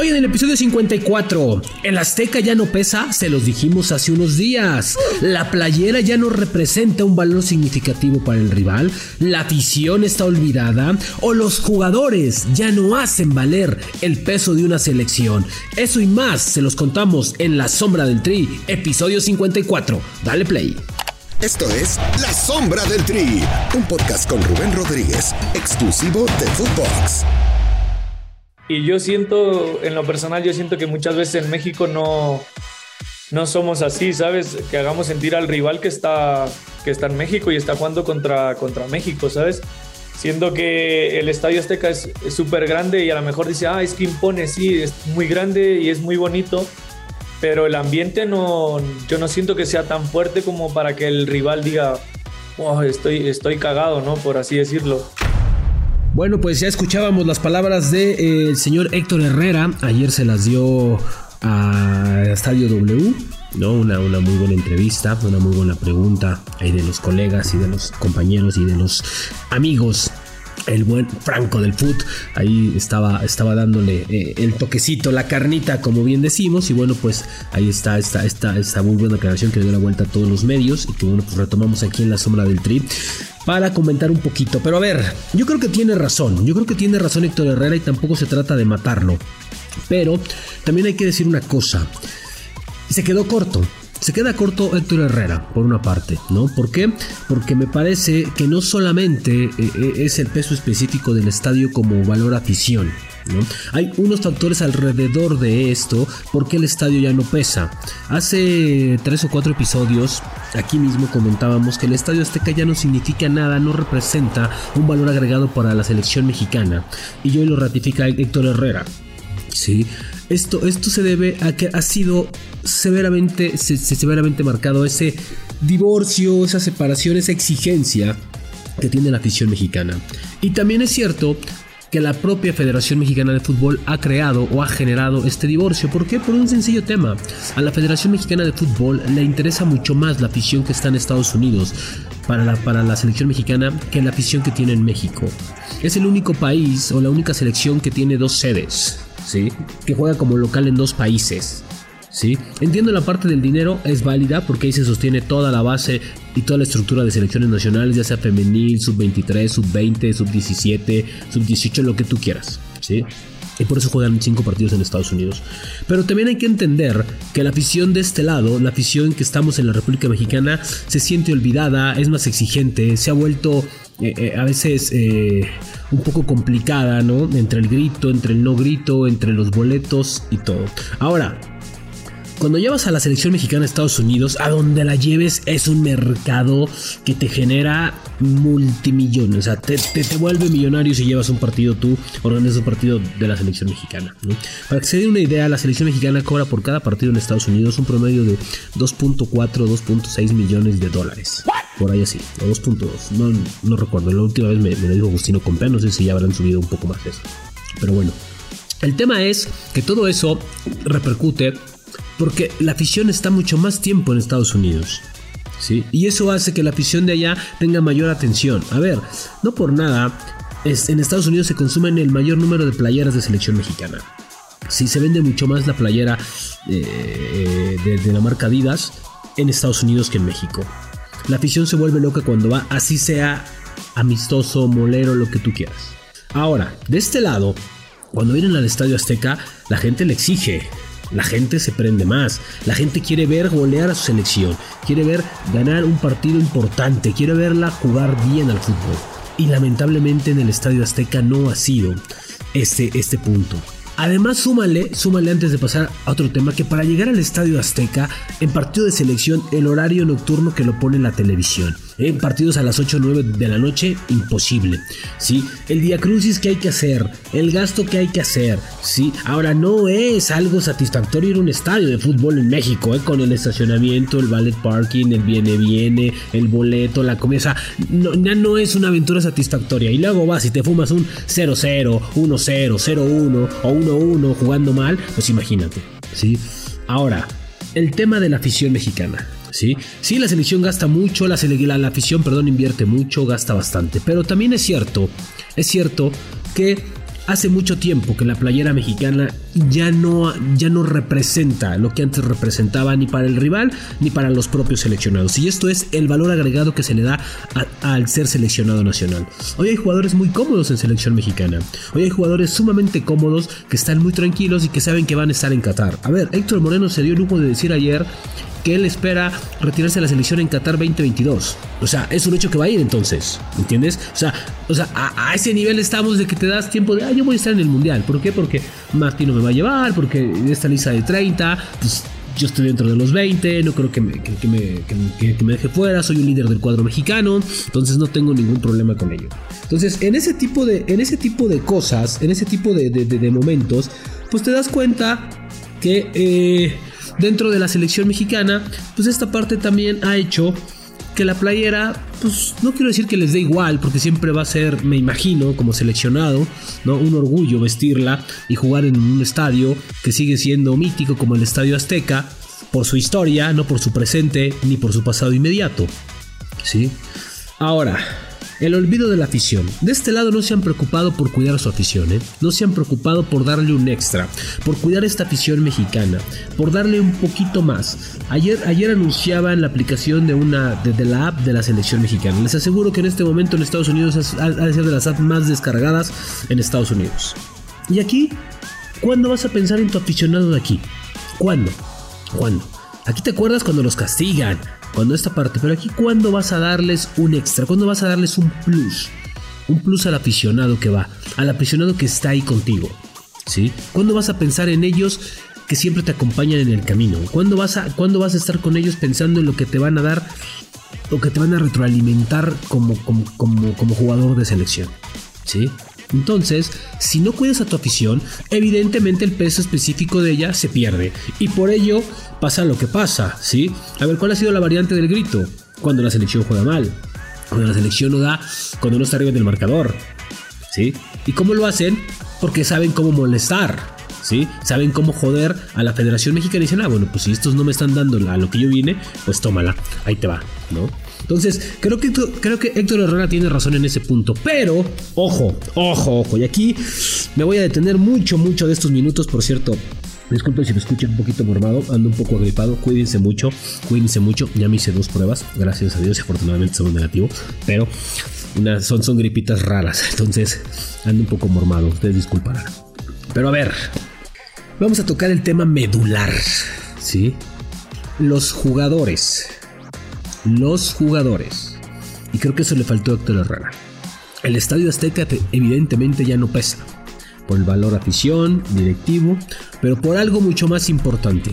Hoy en el episodio 54, el Azteca ya no pesa, se los dijimos hace unos días. La playera ya no representa un valor significativo para el rival, la afición está olvidada o los jugadores ya no hacen valer el peso de una selección. Eso y más se los contamos en La Sombra del Tri, episodio 54. Dale play. Esto es La Sombra del Tri, un podcast con Rubén Rodríguez, exclusivo de Footbox. Y yo siento, en lo personal, yo siento que muchas veces en México no, no somos así, ¿sabes? Que hagamos sentir al rival que está, que está en México y está jugando contra, contra México, ¿sabes? Siendo que el Estadio Azteca es súper grande y a lo mejor dice, ah, es que impone, sí, es muy grande y es muy bonito, pero el ambiente no, yo no siento que sea tan fuerte como para que el rival diga, oh, estoy, estoy cagado, ¿no? Por así decirlo. Bueno, pues ya escuchábamos las palabras del señor Héctor Herrera. Ayer se las dio a Estadio W, ¿no? Una, una muy buena entrevista, una muy buena pregunta ahí de los colegas y de los compañeros y de los amigos el buen Franco del Foot. Ahí estaba, estaba dándole eh, el toquecito, la carnita, como bien decimos. Y bueno, pues ahí está esta, esta, esta muy buena aclaración que le dio la vuelta a todos los medios. Y que bueno, pues retomamos aquí en la sombra del trip para comentar un poquito. Pero a ver, yo creo que tiene razón. Yo creo que tiene razón Héctor Herrera y tampoco se trata de matarlo. Pero también hay que decir una cosa. Se quedó corto. Se queda corto Héctor Herrera, por una parte, ¿no? ¿Por qué? Porque me parece que no solamente eh, eh, es el peso específico del estadio como valor afición, ¿no? Hay unos factores alrededor de esto porque el estadio ya no pesa. Hace tres o cuatro episodios, aquí mismo comentábamos que el estadio Azteca ya no significa nada, no representa un valor agregado para la selección mexicana. Y hoy lo ratifica Héctor Herrera. Sí, esto, esto se debe a que ha sido severamente, severamente marcado ese divorcio, esa separación, esa exigencia que tiene la afición mexicana. Y también es cierto que la propia Federación Mexicana de Fútbol ha creado o ha generado este divorcio. ¿Por qué? Por un sencillo tema. A la Federación Mexicana de Fútbol le interesa mucho más la afición que está en Estados Unidos para la, para la selección mexicana que la afición que tiene en México. Es el único país o la única selección que tiene dos sedes. ¿Sí? Que juega como local en dos países. ¿sí? Entiendo la parte del dinero, es válida porque ahí se sostiene toda la base y toda la estructura de selecciones nacionales, ya sea femenil, sub-23, sub-20, sub-17, sub-18, lo que tú quieras. ¿sí? Y por eso juegan cinco partidos en Estados Unidos. Pero también hay que entender que la afición de este lado, la afición que estamos en la República Mexicana, se siente olvidada, es más exigente, se ha vuelto eh, eh, a veces eh, un poco complicada, ¿no? Entre el grito, entre el no grito, entre los boletos y todo. Ahora, cuando llevas a la selección mexicana a Estados Unidos, a donde la lleves es un mercado que te genera multimillones. O sea, te, vuelve millonario si llevas un partido tú, organizas un partido de la selección mexicana. Para que se dé una idea, la selección mexicana cobra por cada partido en Estados Unidos un promedio de 2.4, 2.6 millones de dólares. Por ahí así, o 2.2. No, no recuerdo, la última vez me, me lo dijo Agustino Compé, no sé si ya habrán subido un poco más eso. Pero bueno, el tema es que todo eso repercute porque la afición está mucho más tiempo en Estados Unidos. ¿sí? Y eso hace que la afición de allá tenga mayor atención. A ver, no por nada, es, en Estados Unidos se consumen el mayor número de playeras de selección mexicana. Sí, se vende mucho más la playera eh, de, la marca Adidas en Estados Unidos que en México. La afición se vuelve loca cuando va, así sea amistoso, molero, lo que tú quieras. Ahora, de este lado, cuando vienen al Estadio Azteca, la gente le exige. La gente se prende más. La gente quiere ver golear a su selección. Quiere ver ganar un partido importante. Quiere verla jugar bien al fútbol. Y lamentablemente en el Estadio Azteca no ha sido este, este punto. Además, súmale, súmale antes de pasar a otro tema, que para llegar al Estadio Azteca, en partido de selección, el horario nocturno que lo pone la televisión. En partidos a las 8 o 9 de la noche, imposible. ¿sí? El día crucis que hay que hacer, el gasto que hay que hacer. ¿sí? Ahora, no es algo satisfactorio ir a un estadio de fútbol en México, ¿eh? con el estacionamiento, el ballet parking, el viene-viene, el boleto, la comida. no, ya no es una aventura satisfactoria. Y luego vas y te fumas un 0-0, 1-0, 0-1 o 1-1 jugando mal, pues imagínate. ¿sí? Ahora, el tema de la afición mexicana. ¿sí? Sí, la selección gasta mucho, la, la, afición, perdón, invierte mucho, gasta bastante. Pero también es cierto, es cierto que hace mucho tiempo que la playera mexicana ya no, ya no representa lo que antes representaba ni para el rival ni para los propios seleccionados. Y esto es el valor agregado que se le da al ser seleccionado nacional. Hoy hay jugadores muy cómodos en selección mexicana. Hoy hay jugadores sumamente cómodos que están muy tranquilos y que saben que van a estar en Qatar. A ver, Héctor Moreno se dio el lujo de decir ayer que él espera retirarse de la selección en Qatar 2022. O sea, es un hecho que va a ir entonces, ¿entiendes? O sea, o sea a, ese nivel estamos de que te das tiempo de, ah, yo voy a estar en el Mundial. ¿Por qué? Porque Martino me va a llevar, porque esta lista de 30, pues yo estoy dentro de los 20, no creo que me, que, me, que me, deje fuera, soy un líder del cuadro mexicano, entonces no tengo ningún problema con ello. Entonces, en ese tipo de, en ese tipo de cosas, en ese tipo de, de, de momentos, pues te das cuenta que... Eh, dentro de la selección mexicana, pues esta parte también ha hecho que la playera, pues no quiero decir que les dé igual, porque siempre va a ser, me imagino, como seleccionado, ¿no? Un orgullo vestirla y jugar en un estadio que sigue siendo mítico como el Estadio Azteca, por su historia, no por su presente ni por su pasado inmediato. ¿Sí? Ahora, el olvido de la afición. De este lado no se han preocupado por cuidar su afición, ¿eh? no se han preocupado por darle un extra, por cuidar esta afición mexicana, por darle un poquito más. Ayer, ayer anunciaban la aplicación de una de, la app de la selección mexicana. Les aseguro que en este momento en Estados Unidos ha de ser de las apps más descargadas en Estados Unidos. Y aquí, ¿cuándo vas a pensar en tu aficionado de aquí? ¿Cuándo? ¿Cuándo? Aquí te acuerdas cuando los castigan, cuando esta parte, pero aquí cuando vas a darles un extra, cuando vas a darles un plus, un plus al aficionado que va, al aficionado que está ahí contigo, ¿sí? ¿Cuándo vas a pensar en ellos que siempre te acompañan en el camino? ¿Cuándo vas a, cuándo vas a estar con ellos pensando en lo que te van a dar o que te van a retroalimentar como, como, como, como jugador de selección? ¿Sí? Entonces, si no cuidas a tu afición, evidentemente el peso específico de ella se pierde. Y por ello pasa lo que pasa, ¿sí? A ver, ¿cuál ha sido la variante del grito? Cuando la selección juega mal. Cuando la selección no da, cuando no está arriba del marcador. ¿Sí? ¿Y cómo lo hacen? Porque saben cómo molestar. ¿Sí? Saben cómo joder a la Federación Mexicana y dicen, ah, bueno, pues si estos no me están dando a lo que yo vine, pues tómala, ahí te va, ¿no? Entonces, creo que, creo que Héctor Herrera tiene razón en ese punto. Pero, ojo, ojo, ojo. Y aquí me voy a detener mucho, mucho de estos minutos. Por cierto, Disculpen si me escuchan un poquito mormado, ando un poco agripado, cuídense mucho, cuídense mucho, ya me hice dos pruebas, gracias a Dios afortunadamente son negativo, pero una, son, son gripitas raras, entonces ando un poco mormado, ustedes disculparán. Pero a ver, vamos a tocar el tema medular, ¿sí? Los jugadores los jugadores. Y creo que eso le faltó a Héctor Herrera. El Estadio Azteca evidentemente ya no pesa. Por el valor afición, directivo, pero por algo mucho más importante.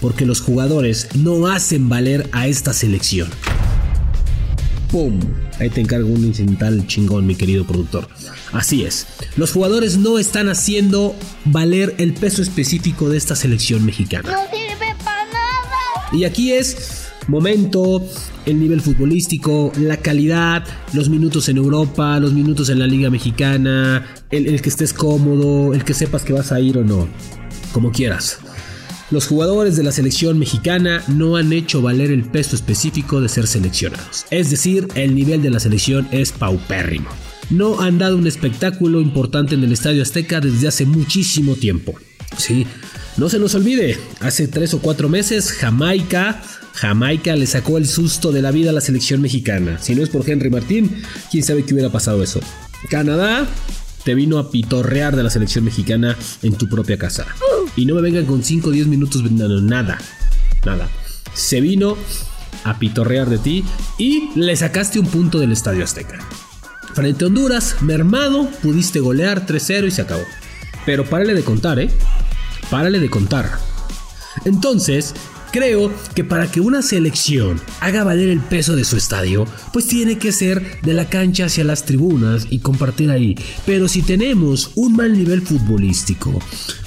Porque los jugadores no hacen valer a esta selección. ¡Pum! Ahí te encargo un incidental chingón, mi querido productor. Así es, los jugadores no están haciendo valer el peso específico de esta selección mexicana. No sirve para nada. Y aquí es momento, el nivel futbolístico, la calidad, los minutos en Europa, los minutos en la Liga Mexicana, el, que estés cómodo, el que sepas que vas a ir o no, como quieras. Los jugadores de la selección mexicana no han hecho valer el peso específico de ser seleccionados. Es decir, el nivel de la selección es paupérrimo. No han dado un espectáculo importante en el Estadio Azteca desde hace muchísimo tiempo. Sí, no se nos olvide, hace tres o cuatro meses Jamaica Jamaica le sacó el susto de la vida a la selección mexicana. Si no es por Henry Martín, quién sabe qué hubiera pasado eso. Canadá te vino a pitorrear de la selección mexicana en tu propia casa. Y no me vengan con 5 o 10 minutos vendando nada. Nada. Se vino a pitorrear de ti y le sacaste un punto del Estadio Azteca. Frente a Honduras, mermado, pudiste golear 3-0 y se acabó. Pero párale de contar, ¿eh? Párale de contar. Entonces, Creo que para que una selección haga valer el peso de su estadio, pues tiene que ser de la cancha hacia las tribunas y compartir ahí. Pero si tenemos un mal nivel futbolístico,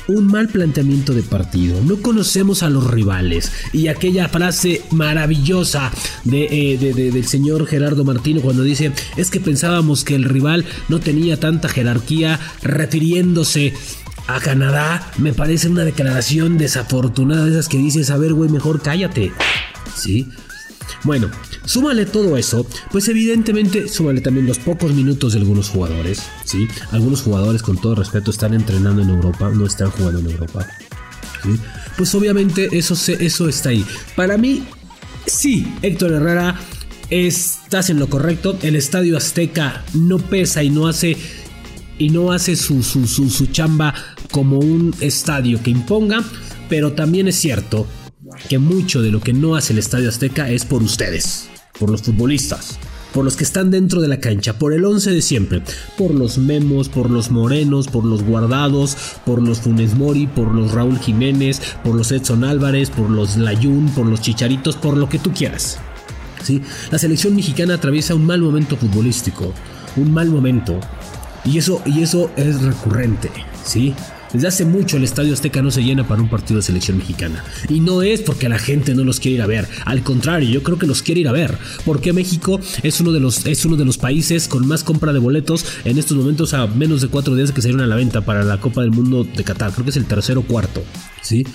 un mal planteamiento de partido, no conocemos a los rivales y aquella frase maravillosa eh, del señor Gerardo Martino cuando dice es que pensábamos que el rival no tenía tanta jerarquía refiriéndose a Canadá me parece una declaración desafortunada de esas que dices, a ver, güey, mejor cállate. ¿Sí? Bueno, Súmale todo eso, pues evidentemente súmale también los pocos minutos de algunos jugadores, ¿sí? Algunos jugadores con todo respeto están entrenando en Europa, no están jugando en Europa. Pues obviamente eso, eso está ahí. Para mí, sí, Héctor Herrera, estás en lo correcto. El Estadio Azteca no pesa y no hace y no hace su, su, su, su, chamba como un estadio que imponga, pero también es cierto que mucho de lo que no hace el Estadio Azteca es por ustedes, por los futbolistas, por los que están dentro de la cancha, por el 11 de siempre, por los Memos, por los Morenos, por los Guardados, por los Funes Mori, por los Raúl Jiménez, por los Edson Álvarez, por los Layún, por los Chicharitos, por lo que tú quieras. ¿Sí? La selección mexicana atraviesa un mal momento futbolístico, un mal momento, y eso, y eso es recurrente, ¿sí? Desde hace mucho el Estadio Azteca no se llena para un partido de selección mexicana. Y no es porque la gente no los quiere ir a ver. Al contrario, yo creo que los quiere ir a ver. Porque México es uno de los, es uno de los países con más compra de boletos en estos momentos a menos de cuatro días que salieron a la venta para la Copa del Mundo de Qatar. Creo que es el tercero o cuarto. ¿Sí?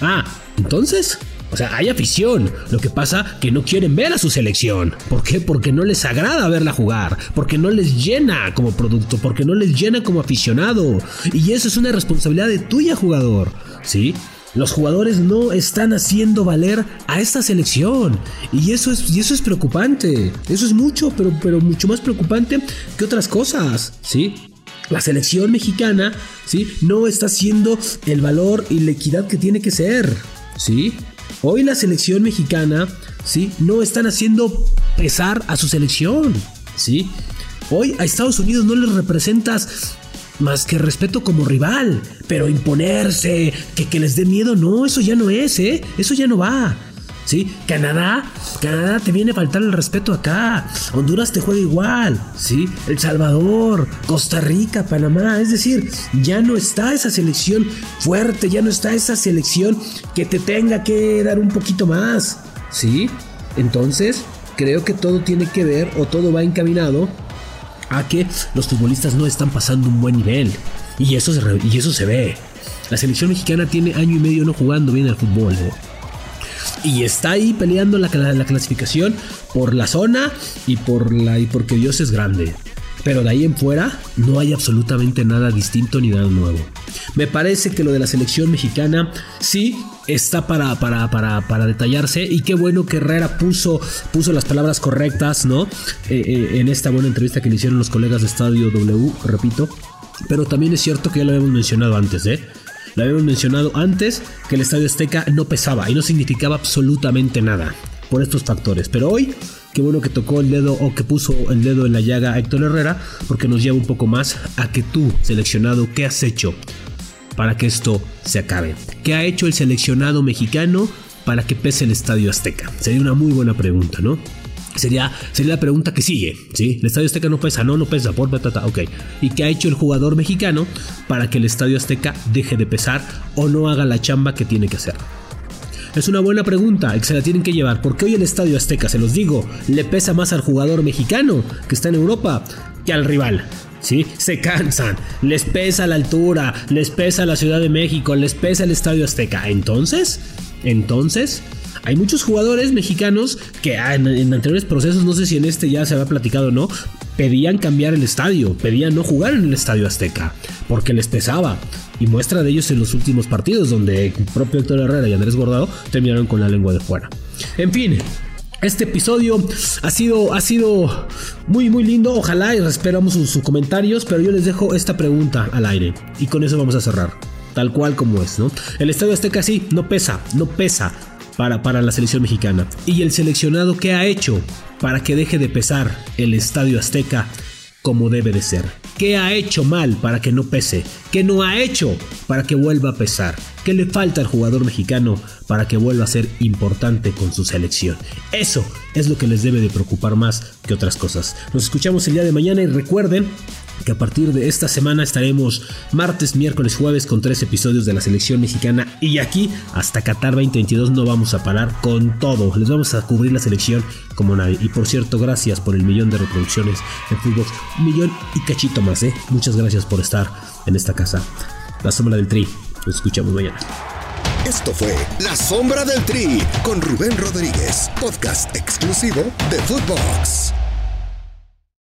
Ah, entonces, o sea, hay afición. Lo que pasa que no quieren ver a su selección. ¿Por qué? Porque no les agrada verla jugar. Porque no les llena como producto. Porque no les llena como aficionado. Y eso es una responsabilidad de tuya, jugador. ¿Sí? Los jugadores no están haciendo valer a esta selección. Y eso es, y eso es preocupante. Eso es mucho, pero, pero mucho más preocupante que otras cosas. ¿Sí? La selección mexicana, ¿sí? No está haciendo el valor y la equidad que tiene que ser. ¿Sí? Hoy la selección mexicana, ¿sí? No están haciendo pesar a su selección, ¿sí? Hoy a Estados Unidos no les representas más que respeto como rival, pero imponerse, que, que les dé miedo, no, eso ya no es, ¿eh? Eso ya no va. ¿Sí? Canadá, Canadá te viene a faltar el respeto acá. Honduras te juega igual, ¿sí? El Salvador, Costa Rica, Panamá, es decir, ya no está esa selección fuerte, ya no está esa selección que te tenga que dar un poquito más, ¿sí? Entonces, creo que todo tiene que ver o todo va encaminado a que los futbolistas no están pasando un buen nivel. Y eso se, y eso se ve. La selección mexicana tiene año y medio no jugando bien al fútbol. ¿eh? Y está ahí peleando la, la, clasificación por la zona y por la y porque Dios es grande. Pero de ahí en fuera no hay absolutamente nada distinto ni nada nuevo. Me parece que lo de la selección mexicana sí está para, para, para, para detallarse y qué bueno que Herrera puso, puso las palabras correctas, ¿no? Eh, eh, en esta buena entrevista que le hicieron los colegas de Estadio W, repito. Pero también es cierto que ya lo habíamos mencionado antes, ¿eh? Lo habíamos mencionado antes que el Estadio Azteca no pesaba y no significaba absolutamente nada por estos factores. Pero hoy, qué bueno que tocó el dedo o que puso el dedo en la llaga Héctor Herrera, porque nos lleva un poco más a que tú, seleccionado, ¿qué has hecho para que esto se acabe? ¿Qué ha hecho el seleccionado mexicano para que pese el Estadio Azteca? Sería una muy buena pregunta, ¿no? Sería, sería la pregunta que sigue, ¿sí? El Estadio Azteca no pesa, no, no pesa, por batata, ok. ¿Y qué ha hecho el jugador mexicano para que el Estadio Azteca deje de pesar o no haga la chamba que tiene que hacer? Es una buena pregunta que se la tienen que llevar, porque hoy el Estadio Azteca, se los digo, le pesa más al jugador mexicano que está en Europa que al rival. ¿Sí? Se cansan, les pesa la altura, les pesa la Ciudad de México, les pesa el Estadio Azteca. Entonces, entonces, hay muchos jugadores mexicanos que ah, en, anteriores procesos, no sé si en este ya se había platicado o no, pedían cambiar el estadio, pedían no jugar en el estadio Azteca, porque les pesaba. Y muestra de ellos en los últimos partidos, donde el propio Héctor Herrera y Andrés Gordado terminaron con la lengua de fuera. En fin, este episodio ha sido, ha sido muy, muy lindo. Ojalá y esperamos sus, comentarios, pero yo les dejo esta pregunta al aire. Y con eso vamos a cerrar. Tal cual como es, ¿no? El Estadio Azteca sí, no pesa, no pesa para, para la selección mexicana. Y el seleccionado que ha hecho para que deje de pesar el Estadio Azteca como debe de ser. ¿Qué ha hecho mal para que no pese? ¿Qué no ha hecho para que vuelva a pesar? ¿Qué le falta al jugador mexicano para que vuelva a ser importante con su selección? Eso es lo que les debe de preocupar más que otras cosas. Nos escuchamos el día de mañana y recuerden que a partir de esta semana estaremos martes, miércoles, jueves con tres episodios de la selección mexicana y aquí hasta Qatar 2022 no vamos a parar con todo, les vamos a cubrir la selección como nadie y por cierto gracias por el millón de reproducciones en fútbol, millón y cachito más, ¿eh? muchas gracias por estar en esta casa, la sombra del tri, nos escuchamos mañana. Esto fue La Sombra del Tri con Rubén Rodríguez, podcast exclusivo de Footbox.